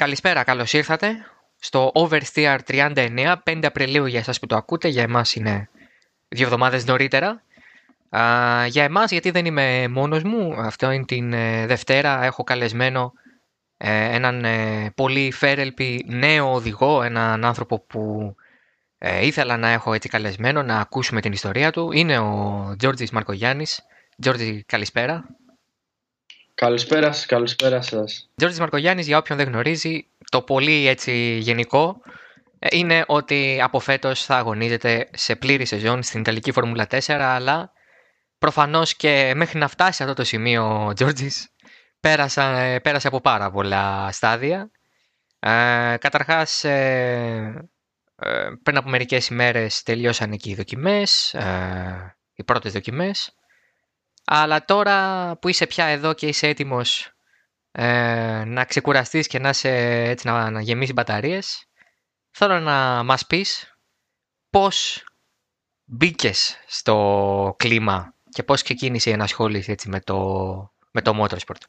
Καλησπέρα, καλώς ήρθατε στο Oversteer 39, 5 Απριλίου για εσάς που το ακούτε, για εμάς είναι δύο εβδομάδες νωρίτερα. Α, για εμάς, γιατί δεν είμαι μόνος μου, αυτό είναι την ε, Δευτέρα, έχω καλεσμένο ε, έναν ε, πολύ φέρελπι νέο οδηγό, έναν άνθρωπο που ε, ήθελα να έχω έτσι καλεσμένο, να ακούσουμε την ιστορία του. Είναι ο Τζόρτζης Μαρκογιάννης. Τζόρτζη, καλησπέρα. Καλησπέρα σας, καλησπέρα σας. Τζόρτζης Μαρκογιάννης, για όποιον δεν γνωρίζει, το πολύ έτσι γενικό ε, είναι ότι από φέτος θα αγωνίζεται σε πλήρη σεζόν στην Ιταλική Φόρμουλα 4, αλλά προφανώς και μέχρι να φτάσει αυτό το σημείο ο Τζόρτζης πέρασε, πέρασε από πάρα πολλά στάδια. Ε, καταρχάς, ε, ε, πριν από μερικές ημέρες τελειώσαν εκεί οι δοκιμές, ε, οι πρώτες δοκιμές. Αλλά τώρα που είσαι πια εδώ και είσαι έτοιμος ε, να ξεκουραστείς και να, σε, έτσι, να, να γεμίσεις μπαταρίες, θέλω να μας πεις πώς μπήκες στο κλίμα και πώς ξεκίνησε η ενασχόληση έτσι, με, το, με το motorsport.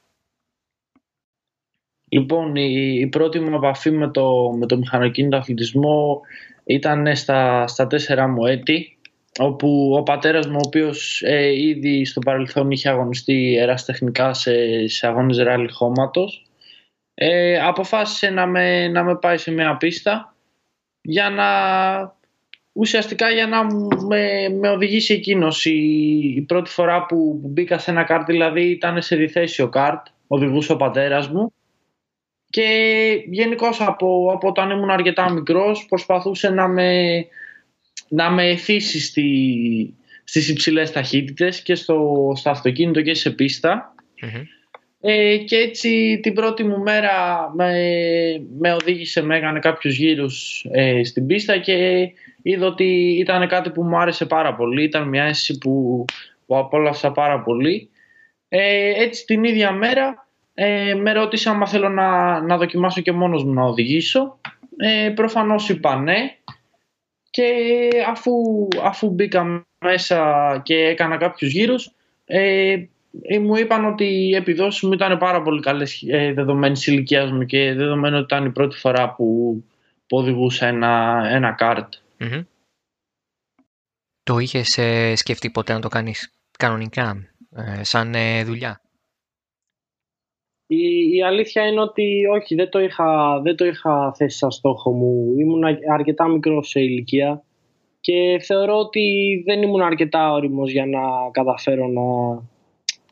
Λοιπόν, η, πρώτη μου επαφή με το, με το μηχανοκίνητο αθλητισμό ήταν στα, στα τέσσερα μου έτη όπου ο πατέρας μου ο οποίος ε, ήδη στο παρελθόν είχε αγωνιστεί εραστεχνικά σε, σε αγώνες ράλι χώματος ε, αποφάσισε να με, να με πάει σε μια πίστα για να ουσιαστικά για να με, με οδηγήσει εκείνος. Η, η πρώτη φορά που, μπήκα σε ένα κάρτ δηλαδή ήταν σε διθέσιο κάρτ οδηγούσε ο πατέρας μου. Και γενικώς από, από όταν ήμουν αρκετά μικρός προσπαθούσε να με, να με εθίσει στη, στις υψηλές ταχύτητες και στο, στο αυτοκίνητο και σε πιστα Ε, και έτσι την πρώτη μου μέρα με, με οδήγησε, με έκανε κάποιους γύρους ε, στην πίστα και είδα ότι ήταν κάτι που μου άρεσε πάρα πολύ. Ήταν μια αίσθηση που, που απόλαυσα πάρα πολύ. Ε, έτσι την ίδια μέρα ε, με ρώτησε αν θέλω να, να δοκιμάσω και μόνος μου να οδηγήσω. Ε, προφανώς είπα ναι και αφού, αφού μπήκα μέσα και έκανα κάποιους γύρους ε, ε, μου είπαν ότι οι επιδόσεις μου ήταν πάρα πολύ καλές ε, δεδομένης ηλικίας μου και δεδομένου ότι ήταν η πρώτη φορά που, που οδηγούσα ένα, ένα καρτ. Το είχες ε, σκεφτεί ποτέ να το κάνεις κανονικά, ε, σαν δουλειά; Η, η αλήθεια είναι ότι όχι, δεν το, είχα, δεν το είχα θέσει σαν στόχο μου. Ήμουν αρκετά μικρός σε ηλικία και θεωρώ ότι δεν ήμουν αρκετά όριμος για να καταφέρω να,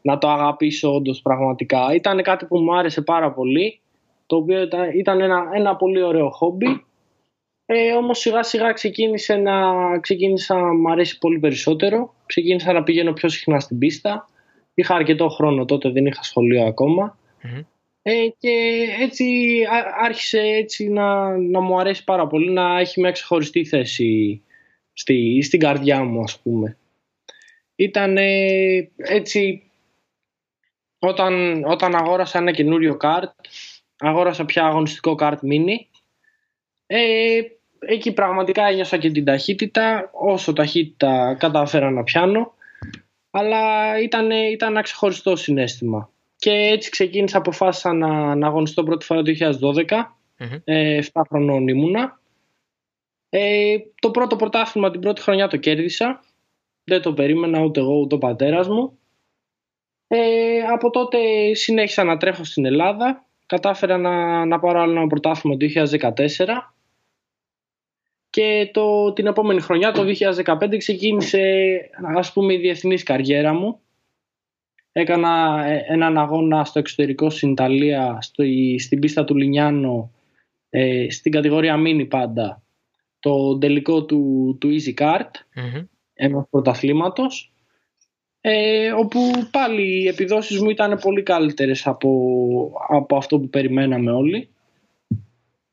να το αγαπήσω όντως πραγματικά. Ήταν κάτι που μου άρεσε πάρα πολύ, το οποίο ήταν, ήταν ένα, ένα πολύ ωραίο χόμπι. Ε, όμως σιγά σιγά ξεκίνησε να, ξεκίνησα να μου αρέσει πολύ περισσότερο. Ξεκίνησα να πηγαίνω πιο συχνά στην πίστα. Είχα αρκετό χρόνο τότε, δεν είχα σχολείο ακόμα. Ε, και έτσι άρχισε έτσι να, να μου αρέσει πάρα πολύ να έχει μια ξεχωριστή θέση στη, στην καρδιά μου ας πούμε. Ήταν έτσι όταν, όταν αγόρασα ένα καινούριο καρτ αγόρασα πια αγωνιστικό καρτ mini ε, εκεί πραγματικά ένιωσα και την ταχύτητα όσο ταχύτητα καταφέρα να πιάνω αλλά ήταν, ήταν ένα ξεχωριστό συνέστημα και έτσι ξεκίνησα, αποφάσισα να, να αγωνιστώ πρώτη φορά το 2012. Mm-hmm. Ε, 7 χρονών ήμουνα. Ε, το πρώτο πρωτάθλημα την πρώτη χρονιά το κέρδισα. Δεν το περίμενα ούτε εγώ ούτε ο πατέρας μου. Ε, από τότε συνέχισα να τρέχω στην Ελλάδα. Κατάφερα να, να πάρω άλλο ένα πρωτάθλημα το 2014. Και το, την επόμενη χρονιά, το 2015, ξεκίνησε ας πούμε η διεθνής καριέρα μου Έκανα ε, έναν αγώνα στο εξωτερικό στην Ιταλία, στο, στην πίστα του Λινιάνο, ε, στην κατηγορία mini πάντα, το τελικό του, του Easy Kart, mm-hmm. ενός πρωταθλήματος, ε, όπου πάλι οι επιδόσεις μου ήταν πολύ καλύτερες από, από αυτό που περιμέναμε όλοι.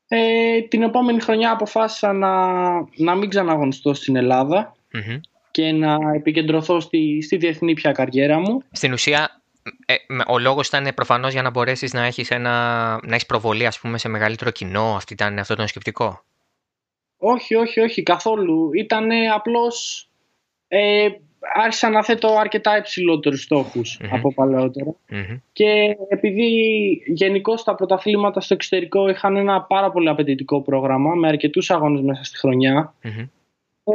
Ε, την επόμενη χρονιά αποφάσισα να, να μην ξαναγωνιστώ στην ελλαδα και να επικεντρωθώ στη, στη διεθνή πια καριέρα μου. Στην ουσία, ε, ο λόγος ήταν προφανώς για να μπορέσεις να έχεις να έχεις προβολή ας πούμε, σε μεγαλύτερο κοινό. Αυτή ήταν, αυτό το σκεπτικό. Όχι, όχι, όχι, καθόλου. Ήταν απλώς. Ε, άρχισα να θέτω αρκετά υψηλότερους στόχους Μμμ. από παλαιότερα. Μμμ. Και επειδή γενικώ τα πρωταθλήματα στο εξωτερικό είχαν ένα πάρα πολύ απαιτητικό πρόγραμμα με αρκετούς αγώνες μέσα στη χρονιά, Μμμ.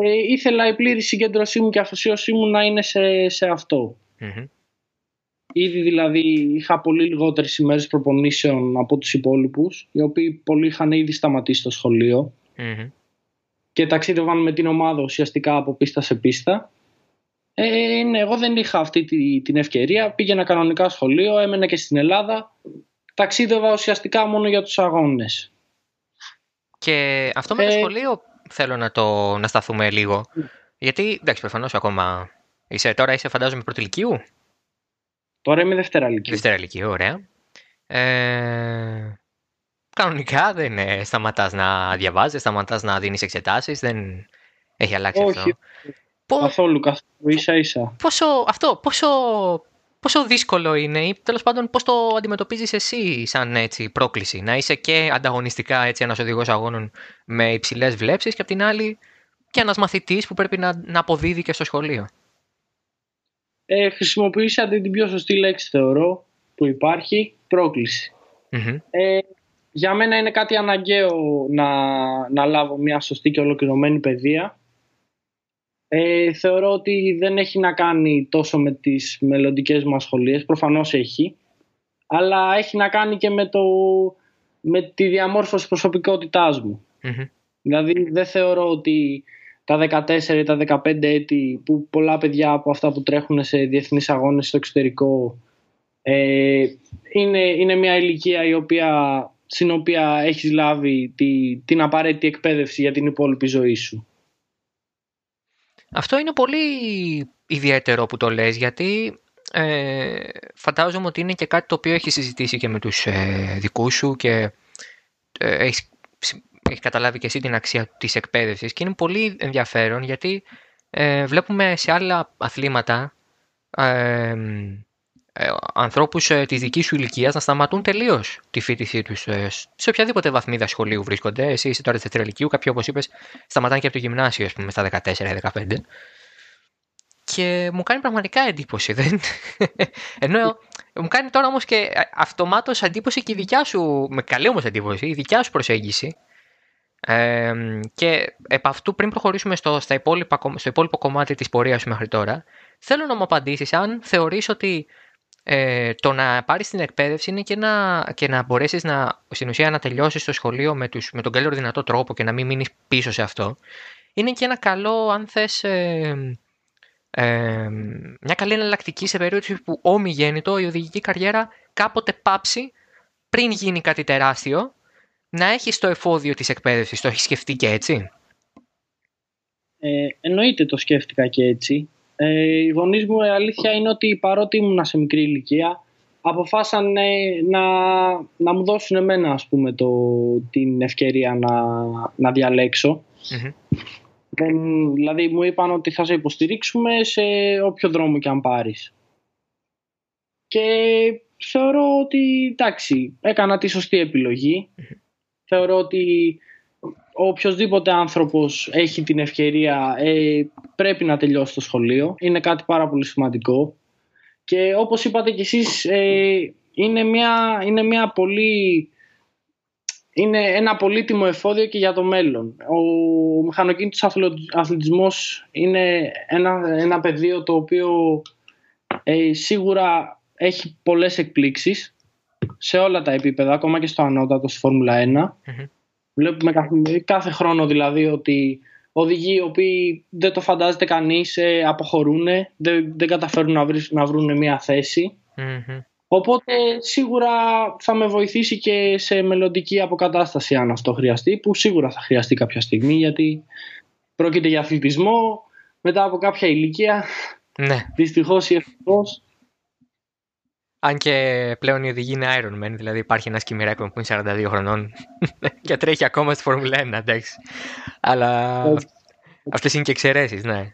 Ε, ήθελα η πλήρη συγκέντρωσή μου και αφοσίωσή μου να είναι σε, σε αυτό. Μμμ. Ήδη δηλαδή είχα πολύ λιγότερες ημέρες προπονήσεων από τους υπόλοιπους, οι οποίοι πολλοί είχαν ήδη σταματήσει το σχολείο Μμμ. και ταξίδευαν με την ομάδα ουσιαστικά από πίστα σε πίστα. Ε, ναι, εγώ δεν είχα αυτή τη- την ευκαιρία. Πήγαινα κανονικά σχολείο, έμενα και στην Ελλάδα. Ταξίδευα ουσιαστικά μόνο για τους αγώνες. Και αυτό με το Ε, σχολείο θέλω να, το, να σταθούμε λίγο. Γιατί, εντάξει, προφανώς ακόμα είσαι, τώρα είσαι φαντάζομαι πρωτηλικίου. Τώρα είμαι Δευτέρα Λυκείου. Δευτέρα ηλικίου, ωραία. Ε, κανονικά δεν ε, σταματάς να διαβάζεις, σταματάς να δίνεις εξετάσεις, δεν έχει αλλάξει Όχι. αυτό. Πο- Καθόλου, καθόλου, ίσα ίσα. πόσο, αυτό, πόσο, πόσο δύσκολο είναι ή τέλος πάντων πώς το αντιμετωπίζεις εσύ σαν έτσι, πρόκληση. Να είσαι και ανταγωνιστικά έτσι, ένας οδηγός αγώνων με υψηλές βλέψεις και απ' την άλλη και ένας μαθητής που πρέπει να, να αποδίδει και στο σχολείο. Ε, χρησιμοποιήσατε την πιο σωστή λέξη θεωρώ που υπάρχει, πρόκληση. Μμμ. Ε, για μένα είναι κάτι αναγκαίο να, να λάβω μια σωστή και ολοκληρωμένη παιδεία. Ε, θεωρώ ότι δεν έχει να κάνει τόσο με τις μελλοντικές μας σχολίες, προφανώς έχει, αλλά έχει να κάνει και με, το, με τη διαμόρφωση προσωπικότητάς μου. Μμμ. Δηλαδή δεν θεωρώ ότι τα 14 ή τα 15 έτη που πολλά παιδιά από αυτά που τρέχουν σε διεθνείς αγώνες στο εξωτερικό ε, είναι, είναι μια ηλικία η οποία, στην οποία έχεις λάβει τη, την απαραίτητη εκπαίδευση για την υπόλοιπη ζωή σου. Αυτό είναι πολύ ιδιαίτερο που το λες γιατί ε, φαντάζομαι ότι είναι και κάτι το οποίο έχεις συζητήσει και με τους ε, δικούς σου και ε, έχεις, έχεις καταλάβει και εσύ την αξία της εκπαίδευσης. Και είναι πολύ ενδιαφέρον γιατί ε, βλέπουμε σε άλλα αθλήματα ε, ε, ανθρώπους ε, της δικής σου ηλικίας να σταματούν τελείως τη φοιτησή τους ε, σε οποιαδήποτε βαθμίδα σχολείου βρίσκονται. Εσύ είσαι τώρα δευτέρα ηλικίου, κάποιοι όπως είπες σταματάνε και από το γυμνάσιο ας πούμε στα 14-15 και μου κάνει πραγματικά εντύπωση. Δεν... Ενώ μου κάνει τώρα όμως και αυτομάτως εντύπωση και η δικιά σου, με καλή όμως εντύπωση, η δικιά σου προσέγγιση ε, και επ' αυτού πριν προχωρήσουμε στο, στα υπόλοιπα, στο υπόλοιπο κομμάτι της πορείας σου μέχρι τώρα θέλω να μου απαντήσεις αν θεωρείς ότι ε, το να πάρεις την εκπαίδευση είναι και να, και να μπορέσεις να, στην ουσία να τελειώσεις το σχολείο με, τους, με τον καλύτερο δυνατό τρόπο και να μην μείνεις πίσω σε αυτό είναι και ένα καλό αν θες ε, ε, μια καλή εναλλακτική σε περίπτωση που ομιγέννητο η οδηγική καριέρα κάποτε πάψει πριν γίνει κάτι τεράστιο να έχεις το εφόδιο της εκπαίδευσης. Το έχεις σκεφτεί και έτσι; Ε, εννοείται το σκέφτηκα και έτσι. Ε, οι γονείς μου η αλήθεια είναι ότι παρότι ήμουν σε μικρή ηλικία αποφάσανε να, να μου δώσουν εμένα ας πούμε το, την ευκαιρία να, να διαλέξω. Μμμ. Δεν- δηλαδή μου είπαν ότι θα σε υποστηρίξουμε σε όποιο δρόμο και αν πάρεις. Και θεωρώ ότι εντάξει, έκανα τη σωστή επιλογή. Θεωρώ ότι οποιοδήποτε άνθρωπος έχει την ευκαιρία ε, πρέπει να τελειώσει το σχολείο. Είναι κάτι πάρα πολύ σημαντικό. Και όπως είπατε κι εσείς, ε, είναι, μια, είναι μια πολύ... Είναι ένα πολύτιμο εφόδιο και για το μέλλον. Ο μηχανοκίνητος αθλο- αθλητισμός είναι ένα, ένα πεδίο το οποίο ε, σίγουρα έχει πολλές εκπλήξεις σε όλα τα επίπεδα, ακόμα και στο ανώτατο στη Φόρμουλα 1. Μμμ. Βλέπουμε κάθε, κάθε χρόνο δηλαδή ότι οδηγοί οι οποίοι δεν το φαντάζεται κανείς ε, αποχωρούν, δεν, δεν καταφέρουν να, βρεις, να βρουν μια θέση. Μμμ. Οπότε σίγουρα θα με βοηθήσει και σε μελλοντική αποκατάσταση αν αυτό χρειαστεί, που σίγουρα θα χρειαστεί κάποια στιγμή γιατί πρόκειται για αθλητισμό μετά από κάποια ηλικία, Ναι. δυστυχώς ή ευτυχώς. Αν και πλέον η οδηγή είναι Iron Man, δηλαδή υπάρχει ένας Κιμιράκο που είναι 42 χρονών και τρέχει ακόμα στη Φόρμουλα 1, εντάξει. Αλλά Έτσι. αυτές είναι και εξαιρέσεις, ναι.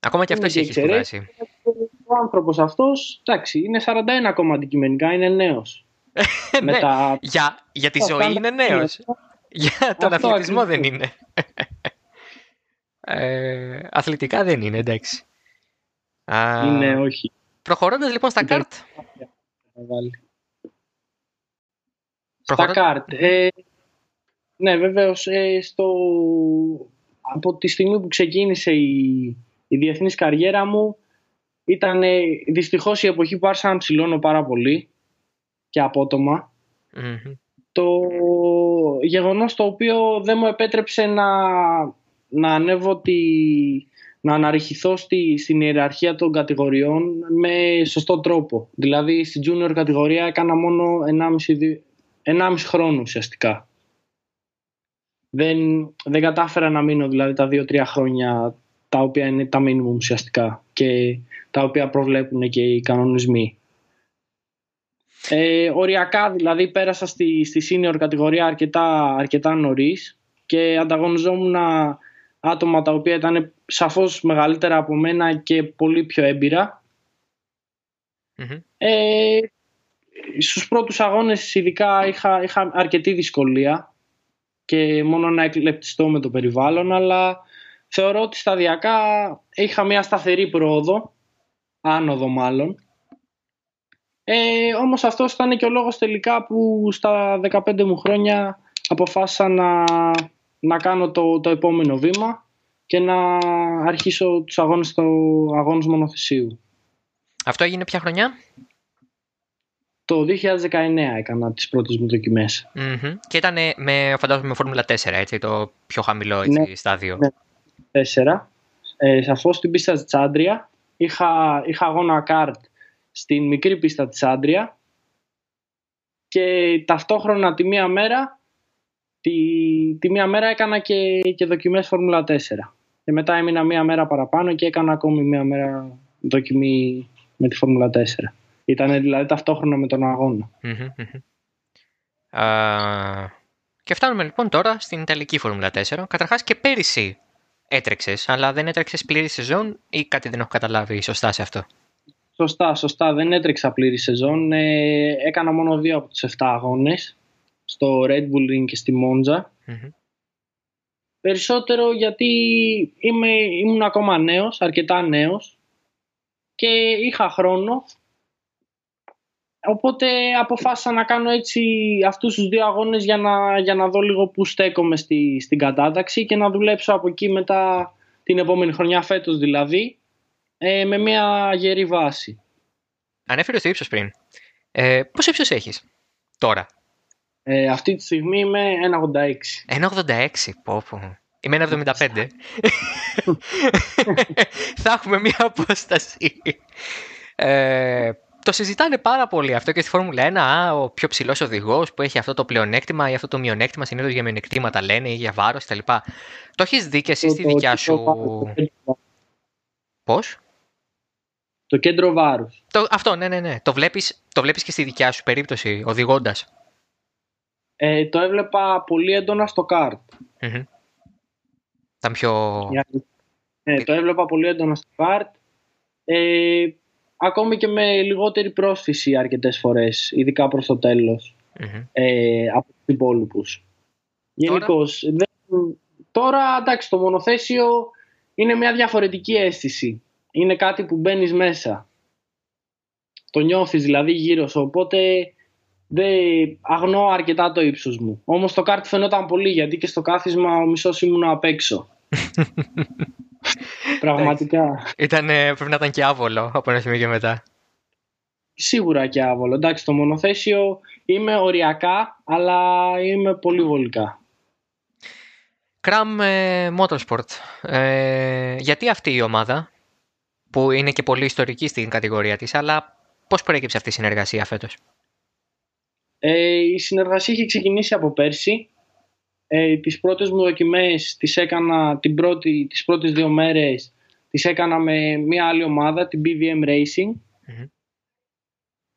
Ακόμα και αυτός Είναι και έχεις εξαιρέσεις. σπουδάσει. Ο άνθρωπος αυτός, εντάξει, είναι 41 ακόμα αντικειμενικά, είναι νέος. ναι, Μετά για, για τη Αυτά ζωή είναι είναι νέος. Για τον Αυτό αθλητισμό ακριβώς. δεν είναι. ε, αθλητικά δεν είναι, εντάξει. Α, Είναι όχι. Προχωρώντας λοιπόν στα Υπέρ- καρτ. θα βάλει. προχωρώ- Στα καρτ. Ε, ναι, βεβαίως, ε, στο... από τη στιγμή που ξεκίνησε η, η διεθνής καριέρα μου ήταν ε, δυστυχώς η εποχή που άρχισα να ψηλώνω πάρα πολύ και απότομα. Μμμ. Το γεγονός το οποίο δεν μου επέτρεψε να, να ανέβω τη, να αναρριχηθώ στη, στην ιεραρχία των κατηγοριών με σωστό τρόπο. Δηλαδή στη junior κατηγορία έκανα μόνο 1,5, δι- 1,5 χρόνο ουσιαστικά. Δεν, δεν κατάφερα να μείνω δηλαδή τα 2-3 χρόνια τα οποία είναι τα minimum ουσιαστικά και τα οποία προβλέπουν και οι κανονισμοί. Ε, οριακά δηλαδή πέρασα στη, στη senior κατηγορία αρκετά, αρκετά νωρίς και ανταγωνιζόμουν άτομα τα οποία ήταν σαφώς μεγαλύτερα από μένα και πολύ πιο έμπειρα. Μμμ. Ε, στους πρώτους αγώνες ειδικά είχα, είχα αρκετή δυσκολία και μόνο να εκλεπτιστώ με το περιβάλλον αλλά θεωρώ ότι σταδιακά είχα μια σταθερή πρόοδο, άνοδο μάλλον. Ε, όμως αυτός ήταν και ο λόγος τελικά που στα 15 μου χρόνια αποφάσισα να, να κάνω το, το επόμενο βήμα και να αρχίσω τους αγώνες στο αγώνες μονοθεσίου. Αυτό έγινε ποια χρονιά; Το 2019 έκανα τις πρώτες μου δοκιμές. Μμμ. Και ήταν με, φαντάζομαι με Φόρμουλα 4, έτσι, το πιο χαμηλό έτσι, Ναι. στάδιο. Ναι. 4. Ε, σαφώς στην πίστα της Άντρια. Είχα, είχα αγώνα καρτ στην μικρή πίστα της Άντρια και ταυτόχρονα τη μία μέρα τη, τη μία μέρα έκανα και, και δοκιμές Φόρμουλα 4. Και μετά έμεινα μία μέρα παραπάνω και έκανα ακόμη μία μέρα δοκιμή με τη Φόρμουλα 4. Ήταν δηλαδή ταυτόχρονα με τον αγώνα. Μμμ, μμμ. Α, και φτάνουμε λοιπόν τώρα στην Ιταλική Φόρμουλα 4. Καταρχάς και πέρυσι έτρεξες, αλλά δεν έτρεξες πλήρη σεζόν ή κάτι δεν έχω καταλάβει σωστά σε αυτό; Σωστά, σωστά. Δεν έτρεξα πλήρη σεζόν. Ε, έκανα μόνο δύο από τους 7 αγώνες. Στο Red Bull Ring και στη Μόντζα. Μμμ. Περισσότερο γιατί είμαι, ήμουν ακόμα νέος, αρκετά νέος. Και είχα χρόνο. Οπότε αποφάσισα να κάνω έτσι αυτούς τους δύο αγώνες για να, για να δω λίγο που στέκομαι στη, στην κατάταξη και να δουλέψω από εκεί μετά την επόμενη χρονιά φέτος δηλαδή ε, με μια γερή βάση. Ανέφερε το ύψος πριν. Ε, πόσο ύψος έχεις τώρα; Ε, αυτή τη στιγμή είμαι 1,86. 1,86. Πω, πω. Είμαι 1,75. Θα έχουμε μια απόσταση. Ε, το συζητάνε πάρα πολύ αυτό και στη Φόρμουλα 1. Α, ο πιο ψηλός οδηγός που έχει αυτό το πλεονέκτημα ή αυτό το μειονέκτημα. Συνήθως για μειονεκτήματα λένε ή για βάρος κτλ. Το έχεις δει και εσύ στη Το- δικιά το- σου. το- Πώς; Το κέντρο βάρους. Το, αυτό, ναι, ναι, ναι. Το βλέπεις, το βλέπεις και στη δικιά σου περίπτωση, οδηγώντας. Ε, το έβλεπα πολύ έντονα στο καρτ. Ήταν πιο. Ε, το έβλεπα πολύ έντονα στο καρτ. Ε, ακόμη και με λιγότερη πρόσφυση αρκετές φορές, ειδικά προς το τέλος, Μμμ. ε, από τους υπόλοιπους. Γενικώς. Τώρα, εντάξει, το μονοθέσιο είναι μια διαφορετική αίσθηση. Είναι κάτι που μπαίνεις μέσα. Το νιώθεις δηλαδή γύρω σου, οπότε δεν αγνώ αρκετά το ύψος μου. Όμως το κάρτ φαινόταν πολύ, γιατί και στο κάθισμα ο μισός ήμουν απ' έξω. Πραγματικά. Ήταν, ε, πρέπει να ήταν και άβολο από ένα σημείο και μετά. Σίγουρα και άβολο. Εντάξει, το μονοθέσιο είμαι οριακά, αλλά είμαι πολύ βολικά. Κραμ ε, Motorsport. Ε, γιατί αυτή η ομάδα, που είναι και πολύ ιστορική στην κατηγορία της, αλλά πώς προέκυψε αυτή η συνεργασία φέτος; Ε, η συνεργασία είχε ξεκινήσει από πέρσι. Ε, τις πρώτες μου δοκιμές τις έκανα την πρώτη, τις πρώτες δύο μέρες τις έκανα με μια άλλη ομάδα, την BVM Racing. Μμμ.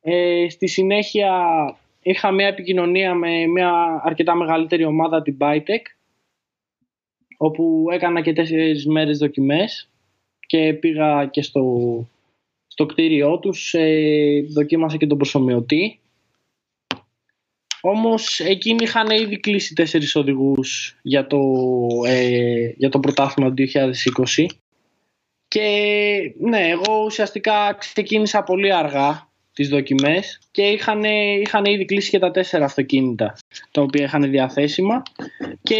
Ε, στη συνέχεια είχα μια επικοινωνία με μια αρκετά μεγαλύτερη ομάδα, την Bytech, όπου έκανα και τέσσερις μέρες δοκιμές και πήγα και στο, στο κτίριό τους, ε, δοκίμασα και τον προσωμιωτή. Όμως εκείνοι είχαν ήδη κλείσει τέσσερις οδηγούς για το, ε, για το πρωτάθλημα του 2020 Και ναι, εγώ ουσιαστικά ξεκίνησα πολύ αργά τις δοκιμές και είχαν, είχαν ήδη κλείσει και τα τέσσερα αυτοκίνητα τα οποία είχαν διαθέσιμα. Και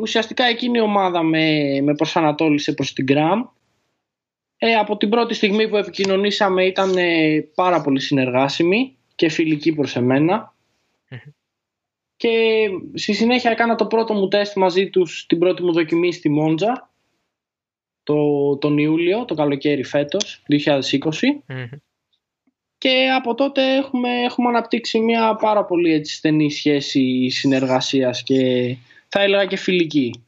ουσιαστικά εκείνη η ομάδα με, με προσανατόλισε προς την Gram ε, από την πρώτη στιγμή που επικοινωνήσαμε ήταν ε, πάρα πολύ συνεργάσιμοι και φιλικοί προς εμένα και στη συνέχεια έκανα το πρώτο μου τεστ μαζί τους την πρώτη μου δοκιμή στη Μόντζα το, τον Ιούλιο, το καλοκαίρι φέτος, 2020 και από τότε έχουμε, έχουμε αναπτύξει μια πάρα πολύ έτσι, στενή σχέση συνεργασίας και θα έλεγα και φιλική.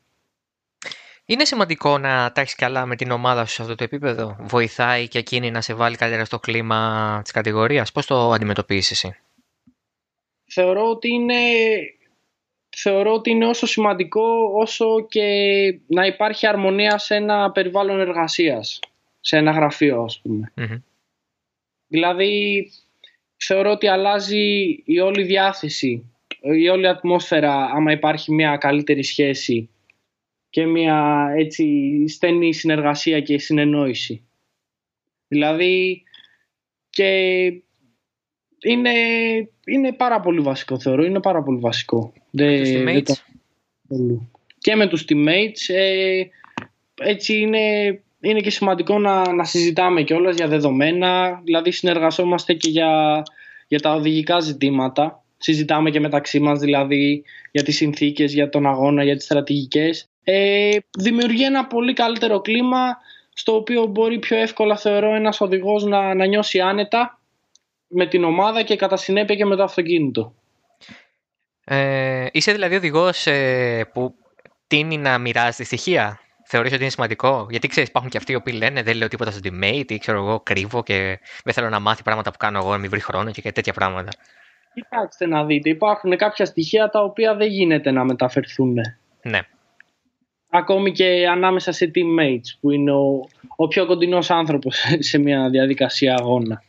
Είναι σημαντικό να τα έχεις καλά με την ομάδα σου σε αυτό το επίπεδο; Βοηθάει και εκείνη να σε βάλει καλύτερα στο κλίμα της κατηγορίας; Πώς το αντιμετωπίζεις εσύ; Θεωρώ ότι είναι, θεωρώ ότι είναι όσο σημαντικό όσο και να υπάρχει αρμονία σε ένα περιβάλλον εργασίας. Σε ένα γραφείο ας πουμε Δηλαδή θεωρώ ότι αλλάζει η όλη διάθεση, η όλη ατμόσφαιρα άμα υπάρχει μια καλύτερη σχέση και μια έτσι στενή συνεργασία και συνεννόηση. Δηλαδή και είναι, είναι πάρα πολύ βασικό θεωρώ, είναι πάρα πολύ βασικό. Με τους teammates; Και με τους teammates ε, έτσι είναι είναι και σημαντικό να, να συζητάμε κιόλας για δεδομένα, δηλαδή συνεργαζόμαστε και για, για τα οδηγικά ζητήματα. Συζητάμε και μεταξύ μας δηλαδή για τις συνθήκες, για τον αγώνα, για τις στρατηγικές. Ε, δημιουργεί ένα πολύ καλύτερο κλίμα στο οποίο μπορεί πιο εύκολα θεωρώ ένας οδηγός να, να νιώσει άνετα με την ομάδα και κατά συνέπεια και με το αυτοκίνητο. Ε, είσαι δηλαδή οδηγός ε, που τίνει να μοιράζει στοιχεία; Θεωρείς ότι είναι σημαντικό; Γιατί ξέρεις, υπάρχουν και αυτοί οι οποίοι λένε δεν λέω τίποτα στο teammate ή ξέρω εγώ κρύβω και δεν θέλω να μάθει πράγματα που κάνω εγώ, να μην βρει χρόνο και τέτοια πράγματα. Κοιτάξτε να δείτε, υπάρχουν κάποια στοιχεία τα οποία δεν γίνεται να μεταφερθούν. Ναι. Ακόμη και ανάμεσα σε teammates που είναι ο, ο πιο κοντινός άνθρωπος σε μια διαδικασία αγώνα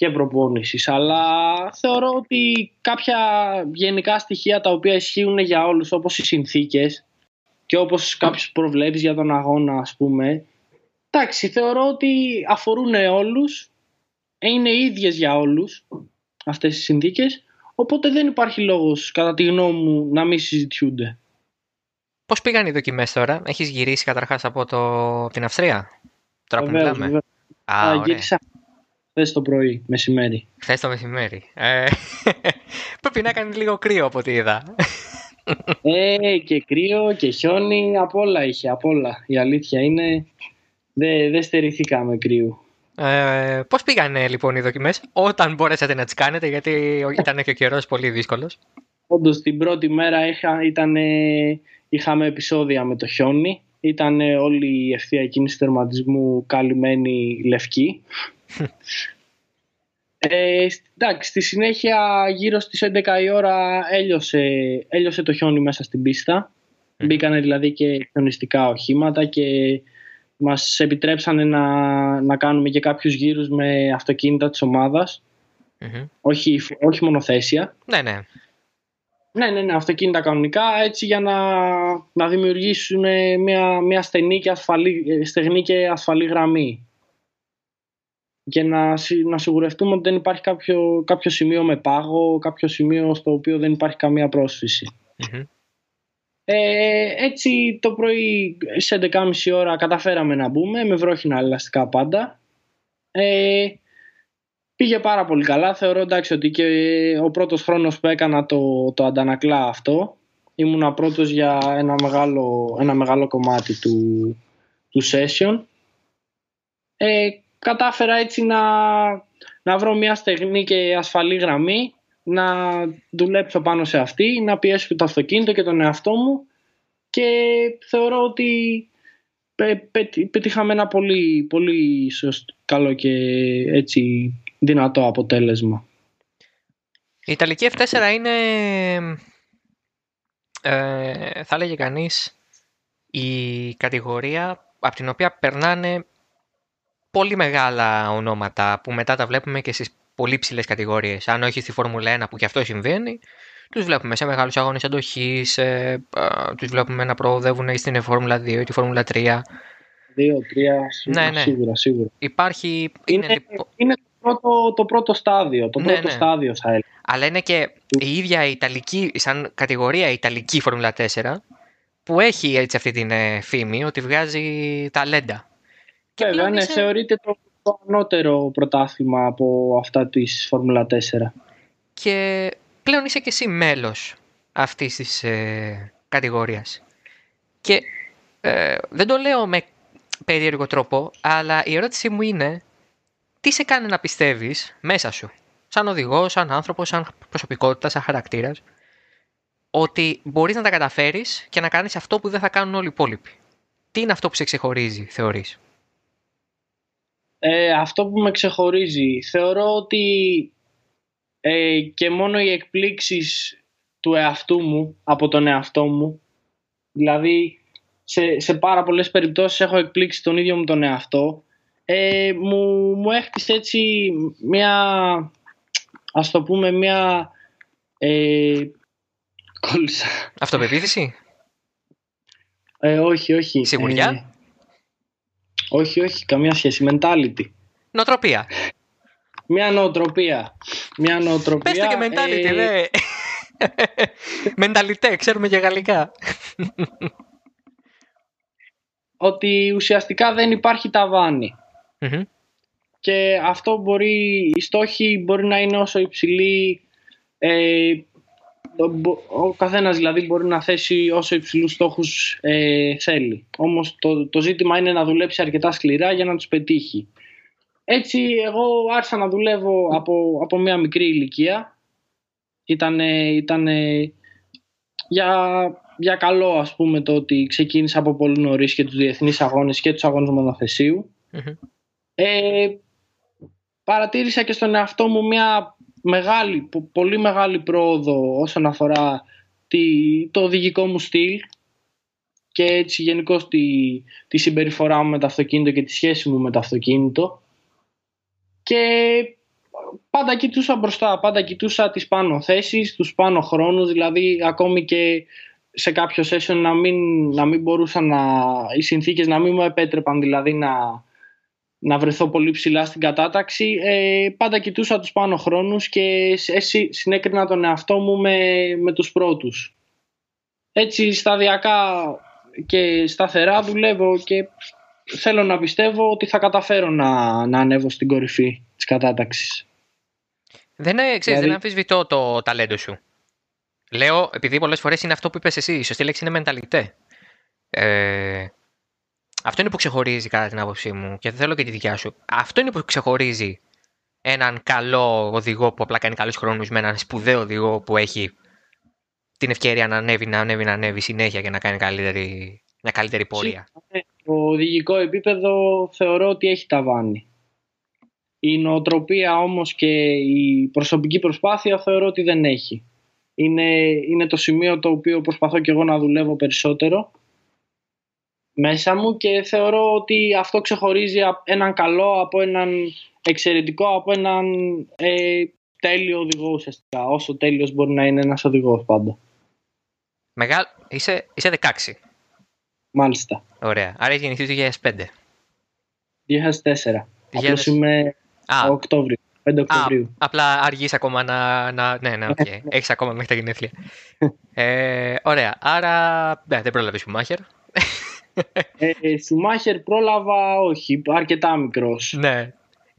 και προπόνησης. Αλλά θεωρώ ότι κάποια γενικά στοιχεία τα οποία ισχύουν για όλους όπως οι συνθήκες και όπως κάποιος προβλέπεις για τον αγώνα ας πούμε εντάξει θεωρώ ότι αφορούν όλους είναι ίδιες για όλους αυτές οι συνθήκες οπότε δεν υπάρχει λόγος κατά τη γνώμη μου να μην συζητιούνται. Πώς πήγαν οι δοκιμές τώρα, έχεις γυρίσει καταρχάς από, το, την Αυστρία, τώρα που μιλάμε. Βέβαια. Α, γύρισα χθες το πρωί, μεσημέρι. Χθες το μεσημέρι. Ε, πρέπει να κάνει λίγο κρύο από ό,τι είδα. Ε, και κρύο και χιόνι, απ' όλα είχε, απ' όλα. Η αλήθεια είναι, δεν δε στερηθήκαμε κρύου. Ε, πώς πήγανε λοιπόν οι δοκιμές όταν μπόρεσατε να τις κάνετε γιατί ήταν και ο καιρός πολύ δύσκολος. Όντως την πρώτη μέρα είχα, ήταν, είχαμε επεισόδια με το χιόνι. Ήταν όλη η ευθεία κίνηση τερματισμού καλυμμένη λευκή. Ε, εντάξει, στη συνέχεια γύρω στις 11 η ώρα έλειωσε, έλειωσε το χιόνι μέσα στην πίστα. Mm. Μπήκανε δηλαδή και χιονιστικά οχήματα και μας επιτρέψανε να, να κάνουμε και κάποιους γύρους με αυτοκίνητα της ομαδας όχι, όχι μονοθέσια. Ναι, ναι. Ναι, ναι, ναι, αυτοκίνητα κανονικά έτσι για να, να δημιουργήσουν μια, μια στενή και ασφαλή, στεγνή και ασφαλή γραμμή και να, να σιγουρευτούμε ότι δεν υπάρχει κάποιο, κάποιο σημείο με πάγο, κάποιο σημείο στο οποίο δεν υπάρχει καμία Ε, έτσι το πρωί σε 11.30 ώρα καταφέραμε να μπούμε με βρόχινα ελαστικά πάντα. Ε, πήγε πάρα πολύ καλά. Θεωρώ εντάξει ότι και ο πρώτος χρόνος που έκανα το, το αντανακλά αυτό. Ήμουνα πρώτος για ένα μεγάλο, ένα μεγάλο κομμάτι του, του session. Ε, κατάφερα έτσι να, να βρω μια στεγνή και ασφαλή γραμμή, να δουλέψω πάνω σε αυτή, να πιέσω το αυτοκίνητο και τον εαυτό μου και θεωρώ ότι πετύχαμε ένα πολύ, πολύ σωστό, καλό και έτσι δυνατό αποτέλεσμα. Η Ιταλική F4 είναι, ε, θα έλεγε κανείς, η κατηγορία από την οποία περνάνε πολύ μεγάλα ονόματα που μετά τα βλέπουμε και στις πολύ ψηλές κατηγορίες. Αν όχι στη Φόρμουλα 1 που και αυτό συμβαίνει, τους βλέπουμε σε μεγάλους αγώνες αντοχής, ε, τους βλέπουμε να προοδεύουν στην Φόρμουλα 2 ή τη Φόρμουλα 3. δύο-τρία. Ναι, ναι. Σίγουρα, σίγουρα. Υπάρχει. Είναι, Είναι, λοιπόν- είναι το, πρώτο, το πρώτο στάδιο. Το Ναι, πρώτο ναι. στάδιο θα έλεγα. Αλλά είναι και η ίδια η Ιταλική, σαν κατηγορία η Ιταλική Φόρμουλα 4, που έχει έτσι αυτή την ε, φήμη ότι βγάζει ταλέντα. Και Βέβαια, πλέον ναι, είσαι- θεωρείται το, το ανώτερο πρωτάθλημα από αυτά της Φόρμουλα 4. Και πλέον είσαι και εσύ μέλος αυτής της ε, κατηγορίας. Και ε, δεν το λέω με περίεργο τρόπο, αλλά η ερώτησή μου είναι τι σε κάνει να πιστεύεις μέσα σου, σαν οδηγός, σαν άνθρωπος, σαν προσωπικότητα, σαν χαρακτήρας, ότι μπορείς να τα καταφέρεις και να κάνεις αυτό που δεν θα κάνουν όλοι οι υπόλοιποι. Τι είναι αυτό που σε ξεχωρίζει, θεωρείς; Ε, αυτό που με ξεχωρίζει, θεωρώ ότι ε, και μόνο οι εκπλήξεις του εαυτού μου, από τον εαυτό μου, δηλαδή σε, σε πάρα πολλές περιπτώσεις έχω εκπλήξει τον ίδιο μου τον εαυτό, ε, μου, μου έχτισε έτσι μια, ας το πούμε, μια... Ε, κόλλησα. Αυτοπεποίθηση, Ε, όχι, όχι. Σιγουριά; Ε, όχι, όχι, καμία σχέση. Mentality. νοοτροπία. Μια νοοτροπία. Μια νοοτροπία. Πες το και mentality, ε, δε. Μενταλιτέ, ξέρουμε και γαλλικά. Ότι ουσιαστικά δεν υπάρχει ταβάνι. Μμμ. Και αυτό μπορεί, οι στόχοι μπορεί να είναι όσο υψηλοί, ε, ο, μπο- ο καθένας δηλαδή μπορεί να θέσει όσο υψηλούς στόχους ε, θέλει. Όμως το, το ζήτημα είναι να δουλέψει αρκετά σκληρά για να τους πετύχει. Έτσι εγώ άρχισα να δουλεύω από, από μια μικρή ηλικία. Ήτανε, ήτανε για, για καλό ας πούμε το ότι ξεκίνησα από πολύ νωρίς και τους διεθνείς αγώνες και τους αγώνες μονοθεσίου. Μμμ. Ε, παρατήρησα και στον εαυτό μου μια μεγάλη, πο- πολύ μεγάλη πρόοδο όσον αφορά τη, το οδηγικό μου στυλ και έτσι γενικώ τη, τη συμπεριφορά μου με το αυτοκίνητο και τη σχέση μου με το αυτοκίνητο. Και πάντα κοιτούσα μπροστά, πάντα κοιτούσα τις πάνω θέσεις, τους πάνω χρόνους, δηλαδή ακόμη και σε κάποιο session να μην, να μην μπορούσα να, οι συνθήκες να μην μου επέτρεπαν δηλαδή να, να βρεθώ πολύ ψηλά στην κατάταξη. Ε, πάντα κοιτούσα τους πάνω χρόνους και σ- εσύ συνέκρινα τον εαυτό μου με, με τους πρώτους. Έτσι σταδιακά και σταθερά δουλεύω και θέλω να πιστεύω ότι θα καταφέρω να, να ανέβω στην κορυφή της κατάταξης. Δεν, ε, ξέρεις, Δηλαδή- δεν αμφισβητώ το ταλέντο σου. Λέω, επειδή πολλές φορές είναι αυτό που είπες εσύ, η σωστή λέξη είναι μενταλιτέ. Ε, αυτό είναι που ξεχωρίζει κατά την άποψή μου και θέλω και τη δικιά σου. Αυτό είναι που ξεχωρίζει έναν καλό οδηγό που απλά κάνει καλούς χρόνους με έναν σπουδαίο οδηγό που έχει την ευκαιρία να ανέβει, να ανέβει, να ανέβει συνέχεια και να κάνει καλύτερη, μια καλύτερη πορεία. Το οδηγικό επίπεδο θεωρώ ότι έχει ταβάνι. Η νοοτροπία όμως και η προσωπική προσπάθεια θεωρώ ότι δεν έχει. Είναι, είναι το σημείο το οποίο προσπαθώ και εγώ να δουλεύω περισσότερο μέσα μου και θεωρώ ότι αυτό ξεχωρίζει α- έναν καλό από έναν εξαιρετικό, από έναν ε, τέλειο οδηγό ουσιαστικά. Όσο τέλειος μπορεί να είναι ένας οδηγός πάντα. Μεγάλ... Είσαι, είσαι 16. Μάλιστα. Ωραία. Άρα έχεις γεννηθεί το 2005. 2004. Απλώς 2000. είμαι Α, Οκτώβριο. 5 Α, Οκτωβρίου. απλά αργείς ακόμα να... να ναι, ναι, οκ. Έχεις ακόμα μέχρι τα γενέθλια. ε, ωραία. Άρα ναι, δεν πρόλαβες Σουμάχερ. Ε, Σουμάχερ πρόλαβα, όχι, αρκετά μικρός. ναι.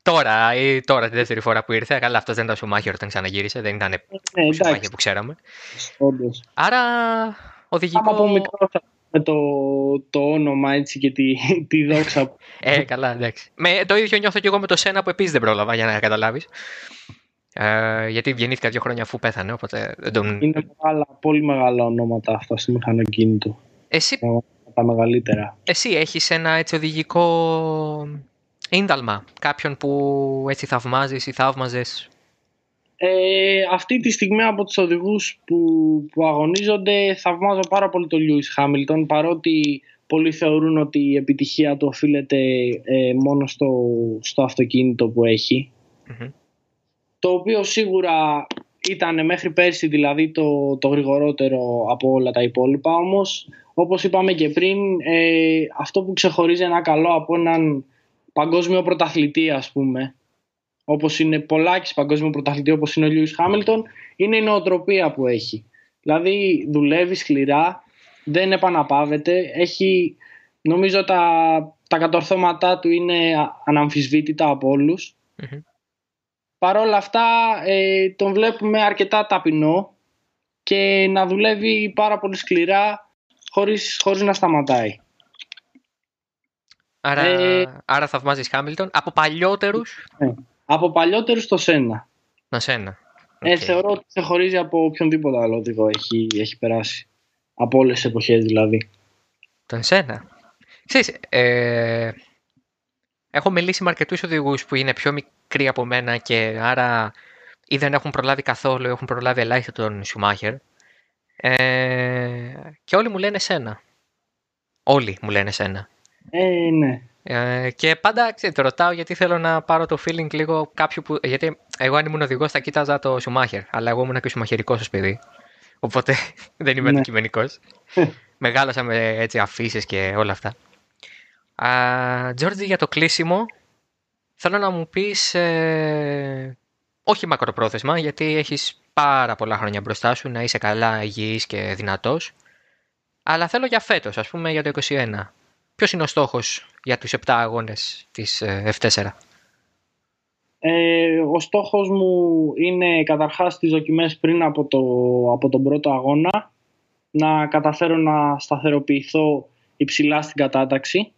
Τώρα, ή τώρα τη δεύτερη φορά που ήρθε. Καλά, αυτός δεν ήταν Σουμάχερ όταν ξαναγύρισε. Δεν ήταν Ναι, ο Σουμάχερ εντάξει, που ξέραμε. όντως. Άρα, Άμα οδηγικό... από μικρός με το, το όνομα έτσι και τη, τη δόξα. Ε, καλά, εντάξει. Με, το ίδιο νιώθω και εγώ με το Σένα που επίσης δεν πρόλαβα, για να καταλάβεις. Ε, γιατί γεννήθηκα δύο χρόνια αφού πέθανε, οπότε δεν τον... Είναι μεγάλα, πολύ μεγάλα ονόματα αυτά στο μηχανοκίνητο. Εσύ, Τα μεγαλύτερα. εσύ έχεις ένα έτσι οδηγικό ίνταλμα, κάποιον που έτσι θαυμάζεις ή θαύμαζες; Ε, αυτή τη στιγμή από τους οδηγούς που, που αγωνίζονται θαυμάζω πάρα πολύ τον Λιούις Χάμιλτον παρότι πολλοί θεωρούν ότι η επιτυχία του οφείλεται ε, μόνο στο, στο αυτοκίνητο που έχει Μμμ. το οποίο σίγουρα ήταν μέχρι πέρσι δηλαδή το, το γρηγορότερο από όλα τα υπόλοιπα όμως όπως είπαμε και πριν ε, αυτό που ξεχωρίζει ένα καλό από έναν παγκόσμιο πρωταθλητή ας πούμε όπως είναι πολλάκι παγκόσμιο πρωταθλητή όπως είναι ο Λιούις Χάμιλτον είναι η νοοτροπία που έχει. Δηλαδή δουλεύει σκληρά δεν επαναπάβεται έχει νομίζω τα, τα κατορθώματά του είναι αναμφισβήτητα από όλους Παρ' όλα αυτά ε, τον βλέπουμε αρκετά ταπεινό και να δουλεύει πάρα πολύ σκληρά χωρίς, χωρίς να σταματάει. Άρα, ε, άρα θαυμάζεις Χάμιλτον. Από παλιότερους; Ναι. Από παλιότερους το Σένα. Το Σένα. Ε, θεωρώ ότι ξεχωρίζει από οποιονδήποτε άλλο οδηγό έχει, έχει περάσει. Από όλες τις εποχές δηλαδή. Το Σένα. Ξέρεις, ε, έχω μιλήσει με αρκετούς οδηγούς που είναι πιο μικροί από μένα και άρα ή δεν έχουν προλάβει καθόλου, έχουν προλάβει ελάχιστο τον Σουμάχερ. Ε, και όλοι μου λένε σένα. Όλοι μου λένε σένα. Ε, ναι. Ε, και πάντα ξέρετε, ρωτάω γιατί θέλω να πάρω το feeling λίγο κάποιου που. Γιατί εγώ αν ήμουν οδηγός θα κοίταζα το Σουμάχερ. Αλλά εγώ ήμουν και σουμαχερικό ως παιδί. Οπότε δεν είμαι ναι. αντικειμενικός. Μεγάλωσα με έτσι αφήσεις και όλα αυτά. Τζόρτζι, για το κλείσιμο, θέλω να μου πεις, ε, όχι μακροπρόθεσμα, γιατί έχεις πάρα πολλά χρόνια μπροστά σου, να είσαι καλά υγιής και δυνατός, αλλά θέλω για φέτος, ας πούμε για το 2021. Ποιος είναι ο στόχος για τους 7 αγώνες της ε, F4? Ε, ο στόχος μου είναι καταρχάς τις δοκιμές πριν από, το, από τον πρώτο αγώνα να καταφέρω να σταθεροποιηθώ υψηλά στην κατάταξη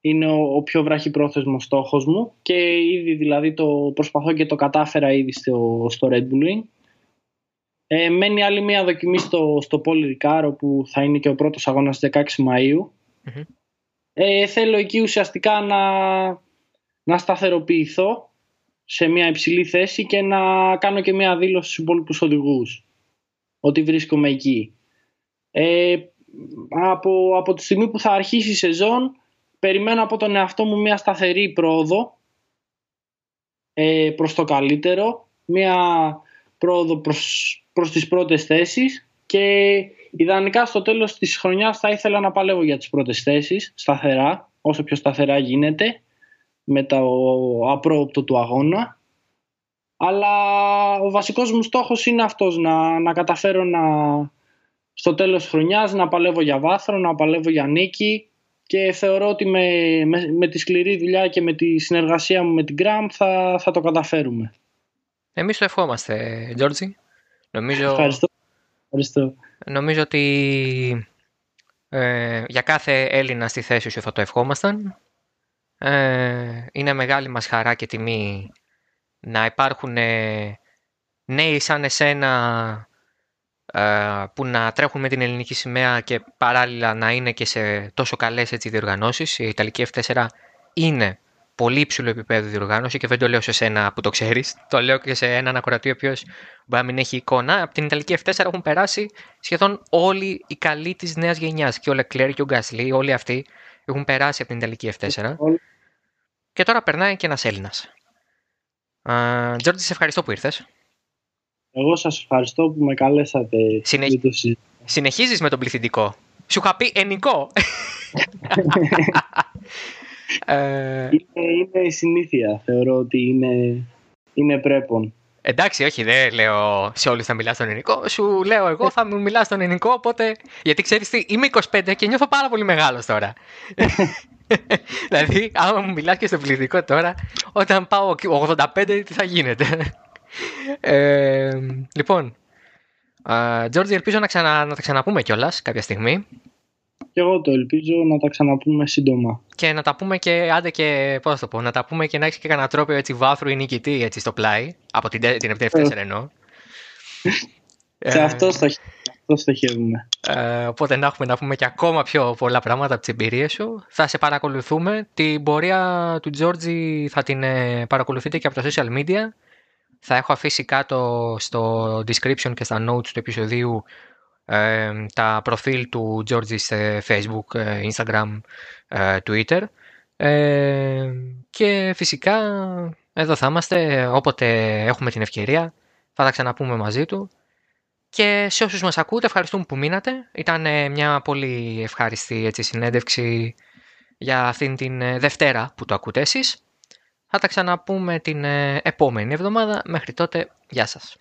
είναι ο, ο πιο βραχυπρόθεσμος στόχος μου και ήδη δηλαδή το προσπαθώ και το κατάφερα ήδη στο, στο Red Bull Ε, μένει άλλη μία δοκιμή στο, στο Paul Ricard που θα είναι και ο πρώτος αγώνας 16 Μαΐου. Ε, θέλω εκεί ουσιαστικά να, να σταθεροποιηθώ σε μια υψηλή θέση και να κάνω και μια δήλωση στους υπόλοιπους οδηγούς ότι βρίσκομαι εκεί. Ε, από, από τη στιγμή που θα αρχίσει η σεζόν περιμένω από τον εαυτό μου μια σταθερή πρόοδο ε, προς το καλύτερο, μια πρόοδο προς, προς τις πρώτες θέσεις και ιδανικά στο τέλος της χρονιάς θα ήθελα να παλεύω για τις πρώτες θέσεις σταθερά, όσο πιο σταθερά γίνεται με το απρόοπτο του αγώνα. Αλλά ο βασικός μου στόχος είναι αυτός να, να καταφέρω να στο τέλος της χρονιάς να παλεύω για βάθρο, να παλεύω για νίκη και θεωρώ ότι με, με, τη σκληρή δουλειά και με τη συνεργασία μου με την Gram θα, θα το καταφέρουμε. Εμείς το ευχόμαστε, Τζόρτζι. Νομίζω, Ευχαριστώ. Ευχαριστώ. Νομίζω ότι ε, για κάθε Έλληνα στη θέση σου θα το ευχόμασταν. Ε, είναι μεγάλη μας χαρά και τιμή να υπάρχουν ε, νέοι σαν εσένα ε, που να τρέχουν με την ελληνική σημαία και παράλληλα να είναι και σε τόσο καλές έτσι, διοργανώσεις. Η Ιταλική F4 είναι πολύ υψηλό επίπεδο διοργάνωση και δεν το λέω σε σένα που το ξέρεις. Το λέω και σε έναν ακροατή ο οποίος μπορεί να μην έχει εικόνα. Από την Ιταλική F4 έχουν περάσει σχεδόν όλοι οι καλοί της νέας γενιάς. Και ο Λεκλέρ και ο Γκάσλι, όλοι αυτοί έχουν περάσει από την Ιταλική F4. Και τώρα περνάει και ένας Έλληνας. Τζόρτζη, σε ευχαριστώ που ήρθες. Εγώ σας ευχαριστώ που με καλέσατε. Συνε... Συνεχίζεις με τον πληθυντικό. Σου είχα πει ενικό. Ε, είναι, είναι η συνήθεια. Θεωρώ ότι είναι, είναι πρέπον. Εντάξει, όχι, δεν λέω σε όλους θα μιλάς στον ελληνικό. Σου λέω εγώ θα μου μιλάς στον ελληνικό, οπότε. Γιατί ξέρεις τι, είμαι 25 και νιώθω πάρα πολύ μεγάλος τώρα. δηλαδή, άμα μου μιλάς και στο πληθυντικό τώρα, όταν πάω 85, τι θα γίνεται; Ε, λοιπόν, Τζόρτζι, ελπίζω να, ξανα, να τα ξαναπούμε κιόλας κάποια στιγμή. Και εγώ το ελπίζω να τα ξαναπούμε σύντομα. Και να τα πούμε και, άντε και, πώς το πω, να τα πούμε και να έχεις και κανένα τρόπο έτσι βάθρου ή νικητή έτσι στο πλάι, από την, την F4 εννοώ. Σε αυτό στοχεύουμε. Ε, οπότε να έχουμε να πούμε και ακόμα πιο πολλά πράγματα από τις εμπειρίες σου. Θα σε παρακολουθούμε. Την πορεία του Τζόρτζι θα την ε, παρακολουθείτε και από τα social media. Θα έχω αφήσει κάτω στο description και στα notes του επεισοδίου τα προφίλ του George σε facebook, ε, instagram, ε, twitter. Και φυσικά εδώ θα είμαστε όποτε έχουμε την ευκαιρία θα τα ξαναπούμε μαζί του. Και σε όσους μας ακούτε ευχαριστούμε που μείνατε. Ήταν ε, μια πολύ ευχάριστη έτσι, συνέντευξη για αυτήν την Δευτέρα που το ακούτε εσείς. Θα τα ξαναπούμε την ε, επόμενη εβδομάδα. Μέχρι τότε, γεια σας.